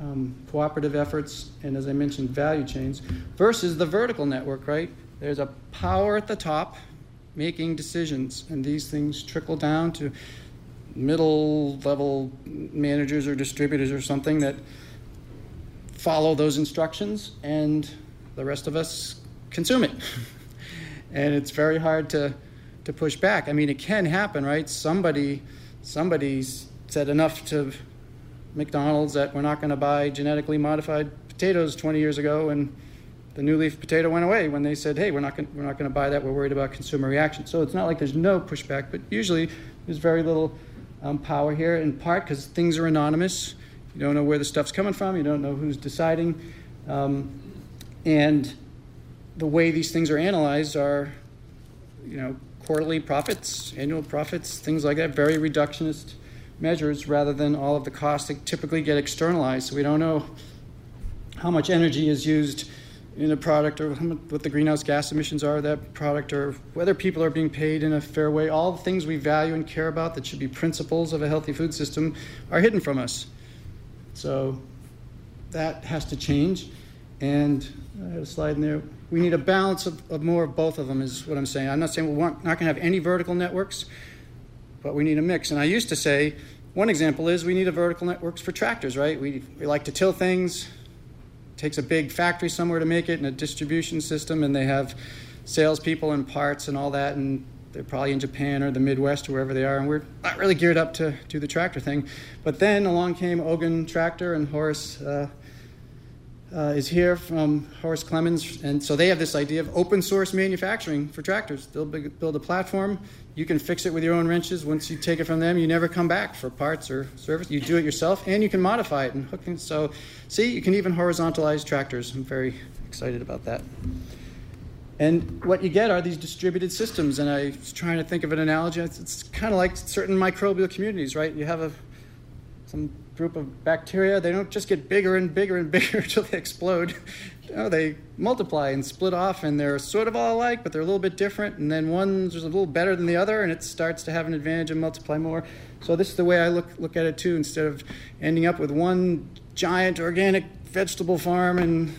um, cooperative efforts, and as I mentioned, value chains versus the vertical network, right? There's a power at the top making decisions, and these things trickle down to middle level managers or distributors or something that follow those instructions and the rest of us consume it. and it's very hard to, to push back. I mean, it can happen, right? Somebody, somebody's said enough to McDonald's that we're not going to buy genetically modified potatoes 20 years ago, and the new leaf potato went away when they said, "Hey, we're not going we're not going to buy that. We're worried about consumer reaction." So it's not like there's no pushback, but usually there's very little um, power here, in part because things are anonymous. You don't know where the stuff's coming from, you don't know who's deciding. Um, and the way these things are analyzed are, you know, quarterly profits, annual profits, things like that, very reductionist measures rather than all of the costs that typically get externalized. So we don't know how much energy is used in a product or what the greenhouse gas emissions are of that product or whether people are being paid in a fair way. All the things we value and care about that should be principles of a healthy food system are hidden from us. So that has to change. And I have a slide in there. We need a balance of, of more of both of them, is what I'm saying. I'm not saying we're not going to have any vertical networks, but we need a mix. And I used to say, one example is we need a vertical networks for tractors, right? We, we like to till things, takes a big factory somewhere to make it and a distribution system, and they have salespeople and parts and all that, and they're probably in Japan or the Midwest or wherever they are, and we're not really geared up to do the tractor thing. But then along came Oggun Tractor, and Horace uh, uh, is here from Horace Clemmons, and so they have this idea of open source manufacturing for tractors. They'll build a platform, you can fix it with your own wrenches. Once you take it from them, you never come back for parts or service. You do it yourself, and you can modify it and hook it. So, see, you can even horizontalize tractors. I'm very excited about that. And what you get are these distributed systems. And I was trying to think of an analogy. It's, it's kind of like certain microbial communities, right? You have a some group of bacteria. They don't just get bigger and bigger and bigger until they explode know, they multiply and split off, and they're sort of all alike, but they're a little bit different. And then one's a little better than the other, and it starts to have an advantage and multiply more. So this is the way I look look at it too. Instead of ending up with one giant organic vegetable farm in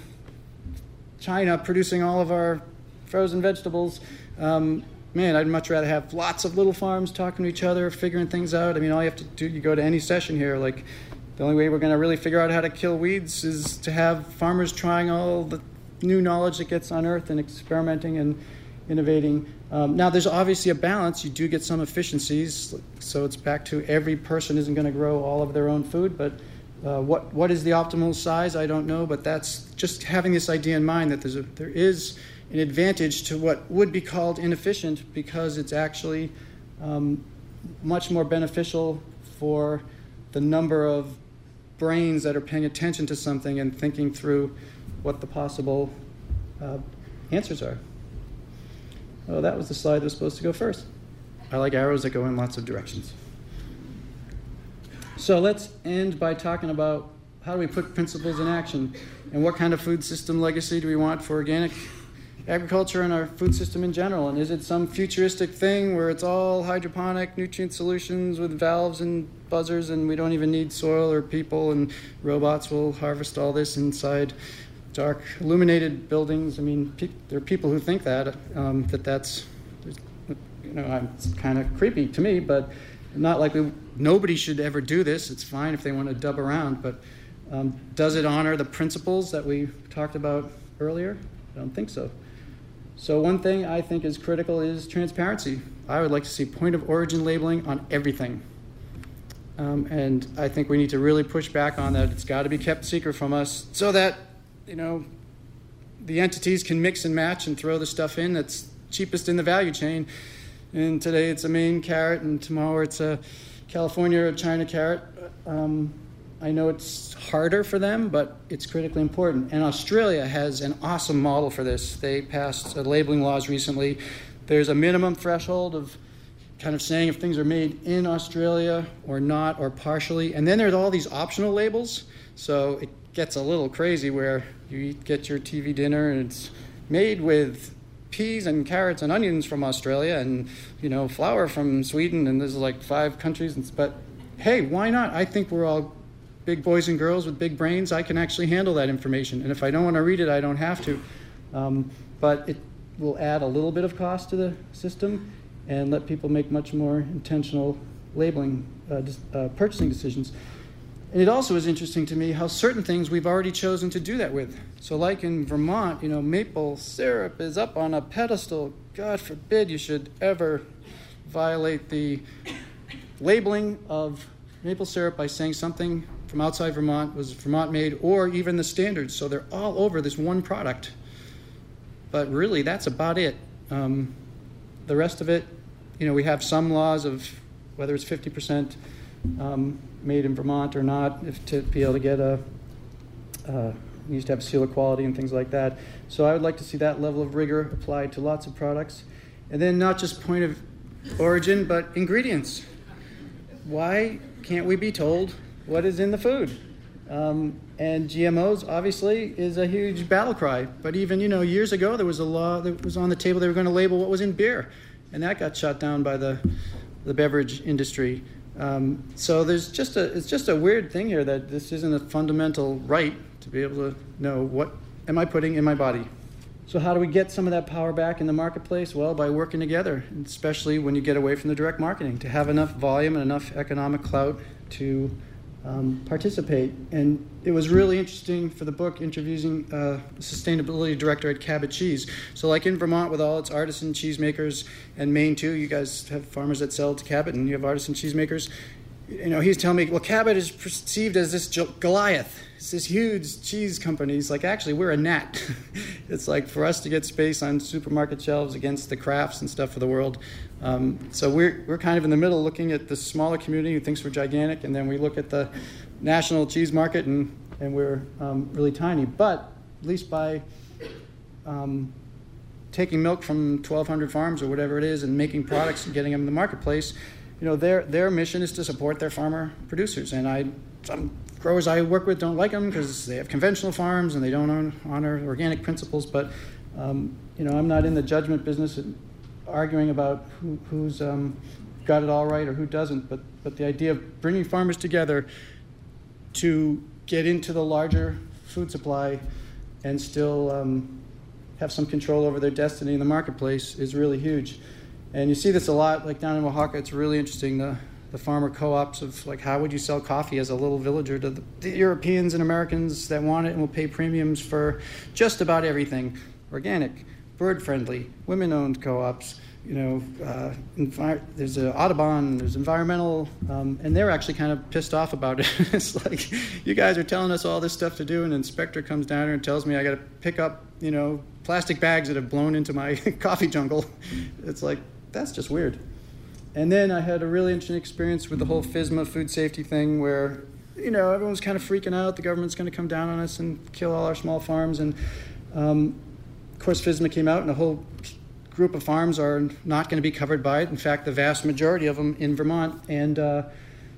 China producing all of our frozen vegetables. Um, man, I'd much rather have lots of little farms talking to each other, figuring things out. I mean, all you have to do, you go to any session here, like the only way we're going to really figure out how to kill weeds is to have farmers trying all the new knowledge that gets unearthed and experimenting and innovating. Um, now, there's obviously a balance. You do get some efficiencies, so it's back to every person isn't going to grow all of their own food, but Uh, what, what is the optimal size? I don't know, but that's just having this idea in mind that there's a, there is an advantage to what would be called inefficient because it's actually um, much more beneficial for the number of brains that are paying attention to something and thinking through what the possible uh, answers are. Oh, that was the slide that was supposed to go first. I like arrows that go in lots of directions. So let's end by talking about how do we put principles in action and what kind of food system legacy do we want for organic agriculture and our food system in general? And is it some futuristic thing where it's all hydroponic nutrient solutions with valves and buzzers and we don't even need soil or people and robots will harvest all this inside dark illuminated buildings? I mean, pe- there are people who think that, um, that that's, you know, it's kind of creepy to me, but not like we, nobody should ever do this. It's fine if they want to dub around, but um, does it honor the principles that we talked about earlier? I don't think so. So, one thing I think is critical is transparency. I would like to see point of origin labeling on everything. Um, and I think we need to really push back on that. It's got to be kept secret from us so that, you know, the entities can mix and match and throw the stuff in that's cheapest in the value chain. And today it's a Maine carrot, and tomorrow it's a California or China carrot. Um, I know it's harder for them, but it's critically important. And Australia has an awesome model for this. They passed labeling laws recently. There's a minimum threshold of kind of saying if things are made in Australia or not or partially. And then there's all these optional labels. So it gets a little crazy where you get your TV dinner and it's made with peas and carrots and onions from Australia and you know flour from Sweden and there's like five countries but hey why not I think we're all big boys and girls with big brains, I can actually handle that information. And if I don't want to read it, I don't have to. Um, but it will add a little bit of cost to the system and let people make much more intentional labeling, uh, uh, purchasing decisions. And it also is interesting to me how certain things we've already chosen to do that with. So, like in Vermont, you know, maple syrup is up on a pedestal. God forbid you should ever violate the labeling of maple syrup by saying something from outside Vermont was Vermont made, or even the standards. So they're all over this one product. But really, that's about it. Um, the rest of it, you know, we have some laws of whether it's 50% um, made in Vermont or not, if to be able to get a, uh, used to have seal of quality and things like that. So I would like to see that level of rigor applied to lots of products. And then not just point of origin, but ingredients. Why can't we be told what is in the food. Um, and GMOs obviously is a huge battle cry. But even you know years ago there was a law that was on the table. They were going to label what was in beer, and that got shut down by the the beverage industry. Um, so there's just a it's just a weird thing here that this isn't a fundamental right to be able to know what am I putting in my body. So how do we get some of that power back in the marketplace? Well, by working together, especially when you get away from the direct marketing, to have enough volume and enough economic clout to um, participate. And it was really interesting for the book interviewing uh, sustainability director at Cabot Cheese. So, like in Vermont, with all its artisan cheesemakers, and Maine too, you guys have farmers that sell to Cabot, and you have artisan cheesemakers. You know, he's telling me, well, Cabot is perceived as this Goliath it's this huge cheese company. He's like, actually, we're a gnat. it's like for us to get space on supermarket shelves against the Krafts and stuff of the world. Um, so we're, we're kind of in the middle looking at the smaller community who thinks we're gigantic, and then we look at the national cheese market and, and we're um, really tiny. But at least by um, taking milk from 1,200 farms or whatever it is and making products and getting them in the marketplace, you know, their, their mission is to support their farmer producers. And I, some growers I work with don't like them because they have conventional farms and they don't honor organic principles. But um, you know, I'm not in the judgment business, arguing about who, who's um, got it all right or who doesn't. But but the idea of bringing farmers together to get into the larger food supply and still um, have some control over their destiny in the marketplace is really huge. And you see this a lot, like down in Oaxaca. It's really interesting. The the farmer co-ops of like how would you sell coffee as a little villager to the, the, Europeans and Americans that want it and will pay premiums for just about everything organic, bird friendly, women owned co-ops, you know, uh, there's a Audubon, there's environmental, um, and they're actually kind of pissed off about it. it's like, you guys are telling us all this stuff to do, and an inspector comes down here and tells me I got to pick up, you know, plastic bags that have blown into my coffee jungle. It's like, that's just weird. And then I had a really interesting experience with the whole FSMA food safety thing where, you know, everyone's kind of freaking out. The government's going to come down on us and kill all our small farms. And um, of course, FSMA came out, and a whole group of farms are not going to be covered by it. In fact, the vast majority of them in Vermont. And uh,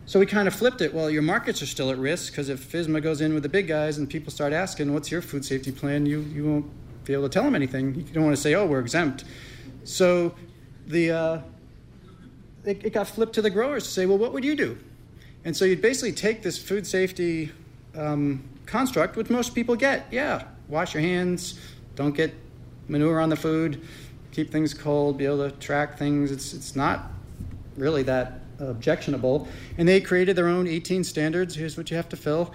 so we kind of flipped it. Well, your markets are still at risk because if FSMA goes in with the big guys and people start asking, what's your food safety plan, you, you won't be able to tell them anything. You don't want to say, oh, we're exempt. So the. Uh, it, it got flipped to the growers to say, well, what would you do? And so you'd basically take this food safety um, construct, which most people get. Yeah, wash your hands, don't get manure on the food, keep things cold, be able to track things. It's, it's not really that objectionable. And they created their own 18 standards. Here's what you have to fill.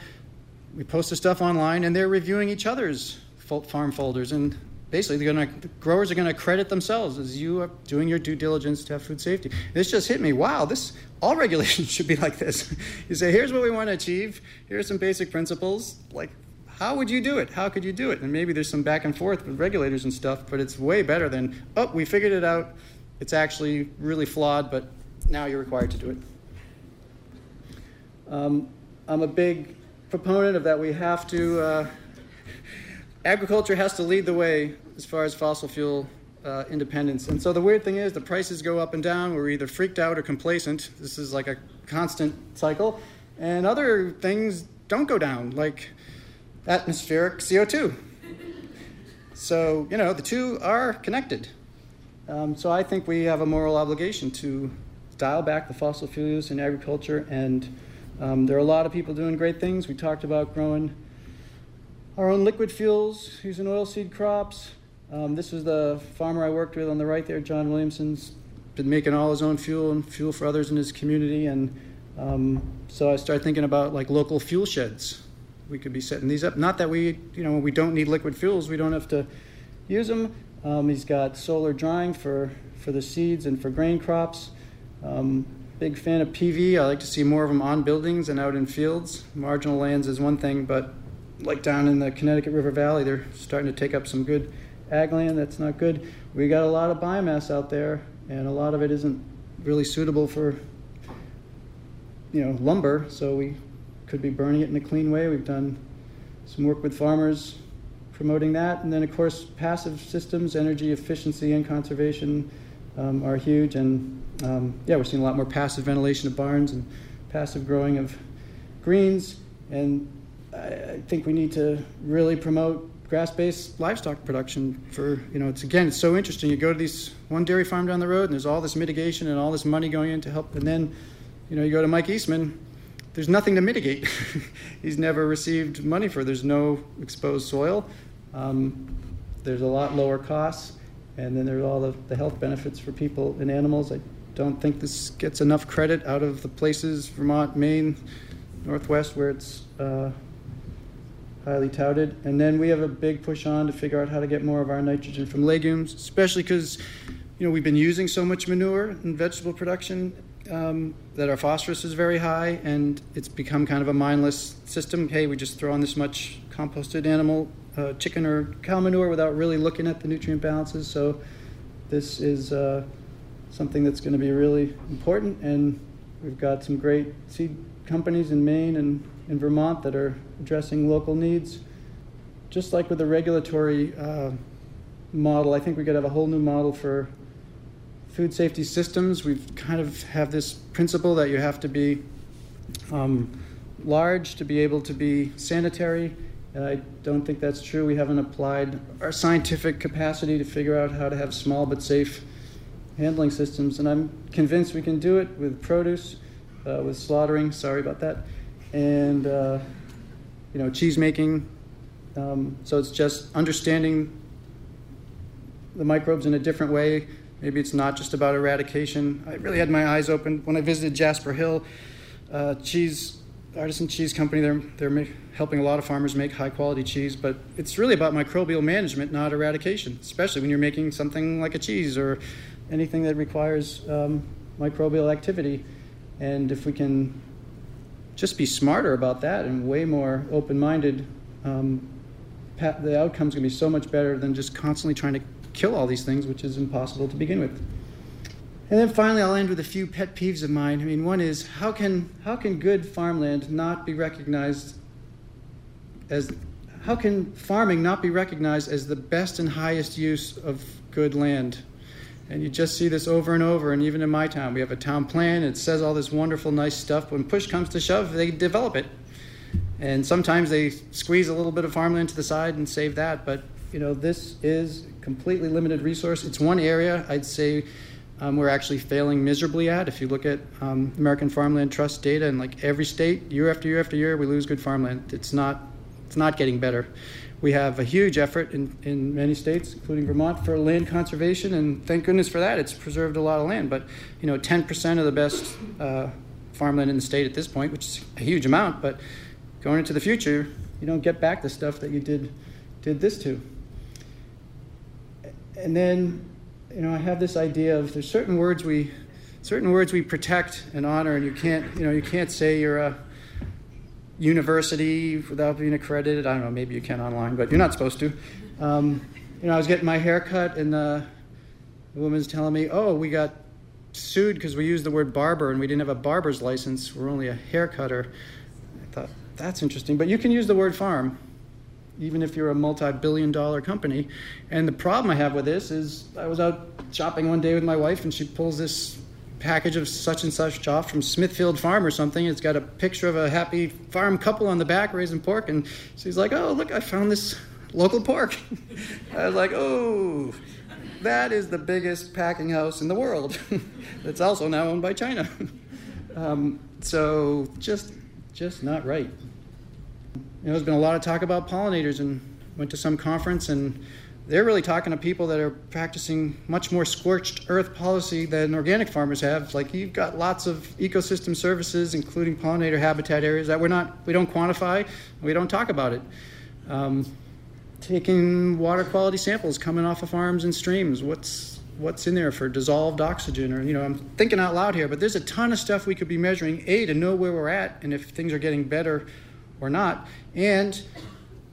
We post the stuff online, and they're reviewing each other's farm folders. And basically going to growers are going to credit themselves as you are doing your due diligence to have food safety. This just hit me wow this all regulations should be like this. You say here's what we want to achieve. Here are some basic principles. Like how would you do it? How could you do it? And maybe there's some back and forth with regulators and stuff but it's way better than oh we figured it out. It's actually really flawed but now you're required to do it. Um, i'm a big proponent of that we have to uh, agriculture has to lead the way as far as fossil fuel uh, independence. And so the weird thing is, the prices go up and down. We're either freaked out or complacent. This is like a constant cycle. And other things don't go down, like atmospheric CO2. So, you know, the two are connected. Um, so I think we have a moral obligation to dial back the fossil fuel use in agriculture. And um, there are a lot of people doing great things. We talked about growing our own liquid fuels using oilseed crops. Um, this was the farmer I worked with on the right there, John Williamson's been making all his own fuel and fuel for others in his community. And um, so I started thinking about like local fuel sheds. We could be setting these up. Not that we, you know, we don't need liquid fuels, we don't have to use them. Um, he's got solar drying for, for the seeds and for grain crops. Um, big fan of PV. I like to see more of them on buildings and out in fields. Marginal lands is one thing, but like down in the Connecticut River Valley, they're starting to take up some good ag land. That's not good. We got a lot of biomass out there, and a lot of it isn't really suitable for you know lumber. So we could be burning it in a clean way. We've done some work with farmers promoting that, and then of course passive systems, energy efficiency and conservation um, are huge. And um, yeah, we're seeing a lot more passive ventilation of barns and passive growing of greens and I think we need to really promote grass-based livestock production for you know it's again it's so interesting. You go to these one dairy farm down the road and there's all this mitigation and all this money going in to help and then you know you go to mike eastman there's nothing to mitigate. He's never received money for there's no exposed soil. Um, there's a lot lower costs and then there's all the, the health benefits for people and animals. I don't think this gets enough credit out of the places vermont maine northwest where it's uh, highly touted. And then we have a big push on to figure out how to get more of our nitrogen from legumes, especially because you know we've been using so much manure in vegetable production um, that our phosphorus is very high, and it's become kind of a mindless system. Hey, we just throw on this much composted animal, uh, chicken or cow manure without really looking at the nutrient balances. So this is uh, something that's going to be really important, and we've got some great seed companies in Maine and in Vermont that are addressing local needs. Just like with the regulatory uh, model, I think we could have a whole new model for food safety systems. We kind of have this principle that you have to be um, large to be able to be sanitary. And I don't think that's true. We haven't applied our scientific capacity to figure out how to have small but safe handling systems. And I'm convinced we can do it with produce, uh, with slaughtering. Sorry about that and uh, you know cheese making. Um, so it's just understanding the microbes in a different way. Maybe it's not just about eradication. I really had my eyes open when I visited Jasper Hill, uh, cheese artisan cheese company. They're they're helping a lot of farmers make high quality cheese, but it's really about microbial management, not eradication. Especially when you're making something like a cheese or anything that requires um, microbial activity. And if we can just be smarter about that and way more open minded, um, the outcome's going to be so much better than just constantly trying to kill all these things, which is impossible to begin with. And then finally, I'll end with a few pet peeves of mine. I mean, one is how can, how can good farmland not be recognized as, how can farming not be recognized as the best and highest use of good land? And you just see this over and over. And even in my town, we have a town plan. It says all this wonderful, nice stuff. When push comes to shove, they develop it. And sometimes they squeeze a little bit of farmland to the side and save that. But you know, this is completely limited resource. It's one area I'd say um, we're actually failing miserably at. If you look at um, American Farmland Trust data, and like every state, year after year after year, we lose good farmland. It's not, it's not getting better. We have a huge effort in, in many states, including Vermont, for land conservation, and thank goodness for that. It's preserved a lot of land. But you know, 10% of the best uh, farmland in the state at this point, which is a huge amount. But going into the future, you don't get back the stuff that you did did this to. And then you know, I have this idea of there's certain words we, certain words we protect and honor, and you can't, you know, you can't say you're a university without being accredited. I don't know, maybe you can online, but you're not supposed to. Um, you know, I was getting my hair cut, and the, the woman's telling me, "Oh, we got sued because we used the word barber and we didn't have a barber's license. We're only a hair cutter." I thought that's interesting, but you can use the word farm even if you're a multi-billion dollar company. And the problem I have with this is I was out shopping one day with my wife and she pulls this package of such and such off from Smithfield Farm or something. It's got a picture of a happy farm couple on the back raising pork and she's like, "Oh, look, I found this local pork." I was like, "Oh, that is the biggest packing house in the world. It's also now owned by China." um, so just just not right. You know, there's been a lot of talk about pollinators, and went to some conference, and they're really talking to people that are practicing much more scorched earth policy than organic farmers have. Like you've got lots of ecosystem services, including pollinator habitat areas that we're not, we don't quantify, we don't talk about it. Um, taking water quality samples coming off of farms and streams. What's what's in there for dissolved oxygen? Or you know, I'm thinking out loud here, but there's a ton of stuff we could be measuring. A to know where we're at and if things are getting better or not. And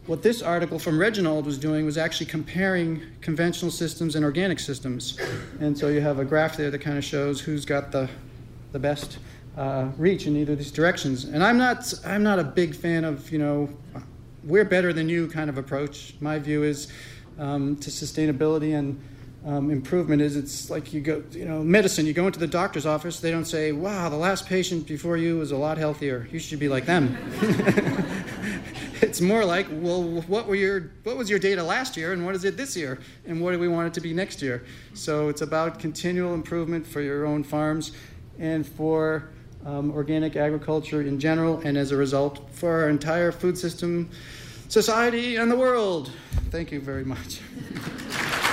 what this article from Reganold was doing was actually comparing conventional systems and organic systems. And so you have a graph there that kind of shows who's got the, the best uh, reach in either of these directions. And I'm not, I'm not a big fan of, you know, we're better than you kind of approach. My view is um, to sustainability and um, improvement is it's like you go, you know, medicine, you go into the doctor's office, they don't say, wow, the last patient before you was a lot healthier. You should be like them. it's more like, well, what, were your, what was your data last year and what is it this year? And what do we want it to be next year? So it's about continual improvement for your own farms and for um, organic agriculture in general, and as a result, for our entire food system, society, and the world. Thank you very much.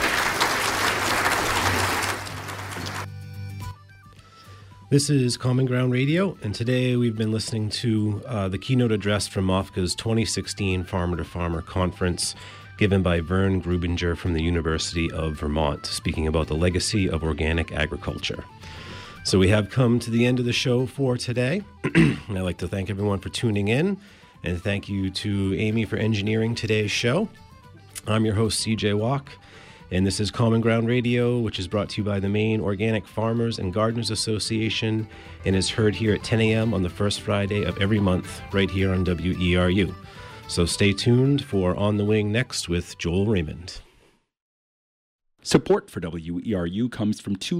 This is Common Ground Radio, and today we've been listening to uh, the keynote address from MOFGA's 2016 Farmer to Farmer Conference given by Vern Grubinger from the University of Vermont, speaking about the legacy of organic agriculture. So we have come to the end of the show for today. I'd like to thank everyone for tuning in, and thank you to Amy for engineering today's show. I'm your host, CJ Walke. And this is Common Ground Radio, which is brought to you by the Maine Organic Farmers and Gardeners Association and is heard here at 10 a.m. on the first Friday of every month, right here on WERU. So stay tuned for On the Wing next with Joel Raymond. Support for WERU comes from two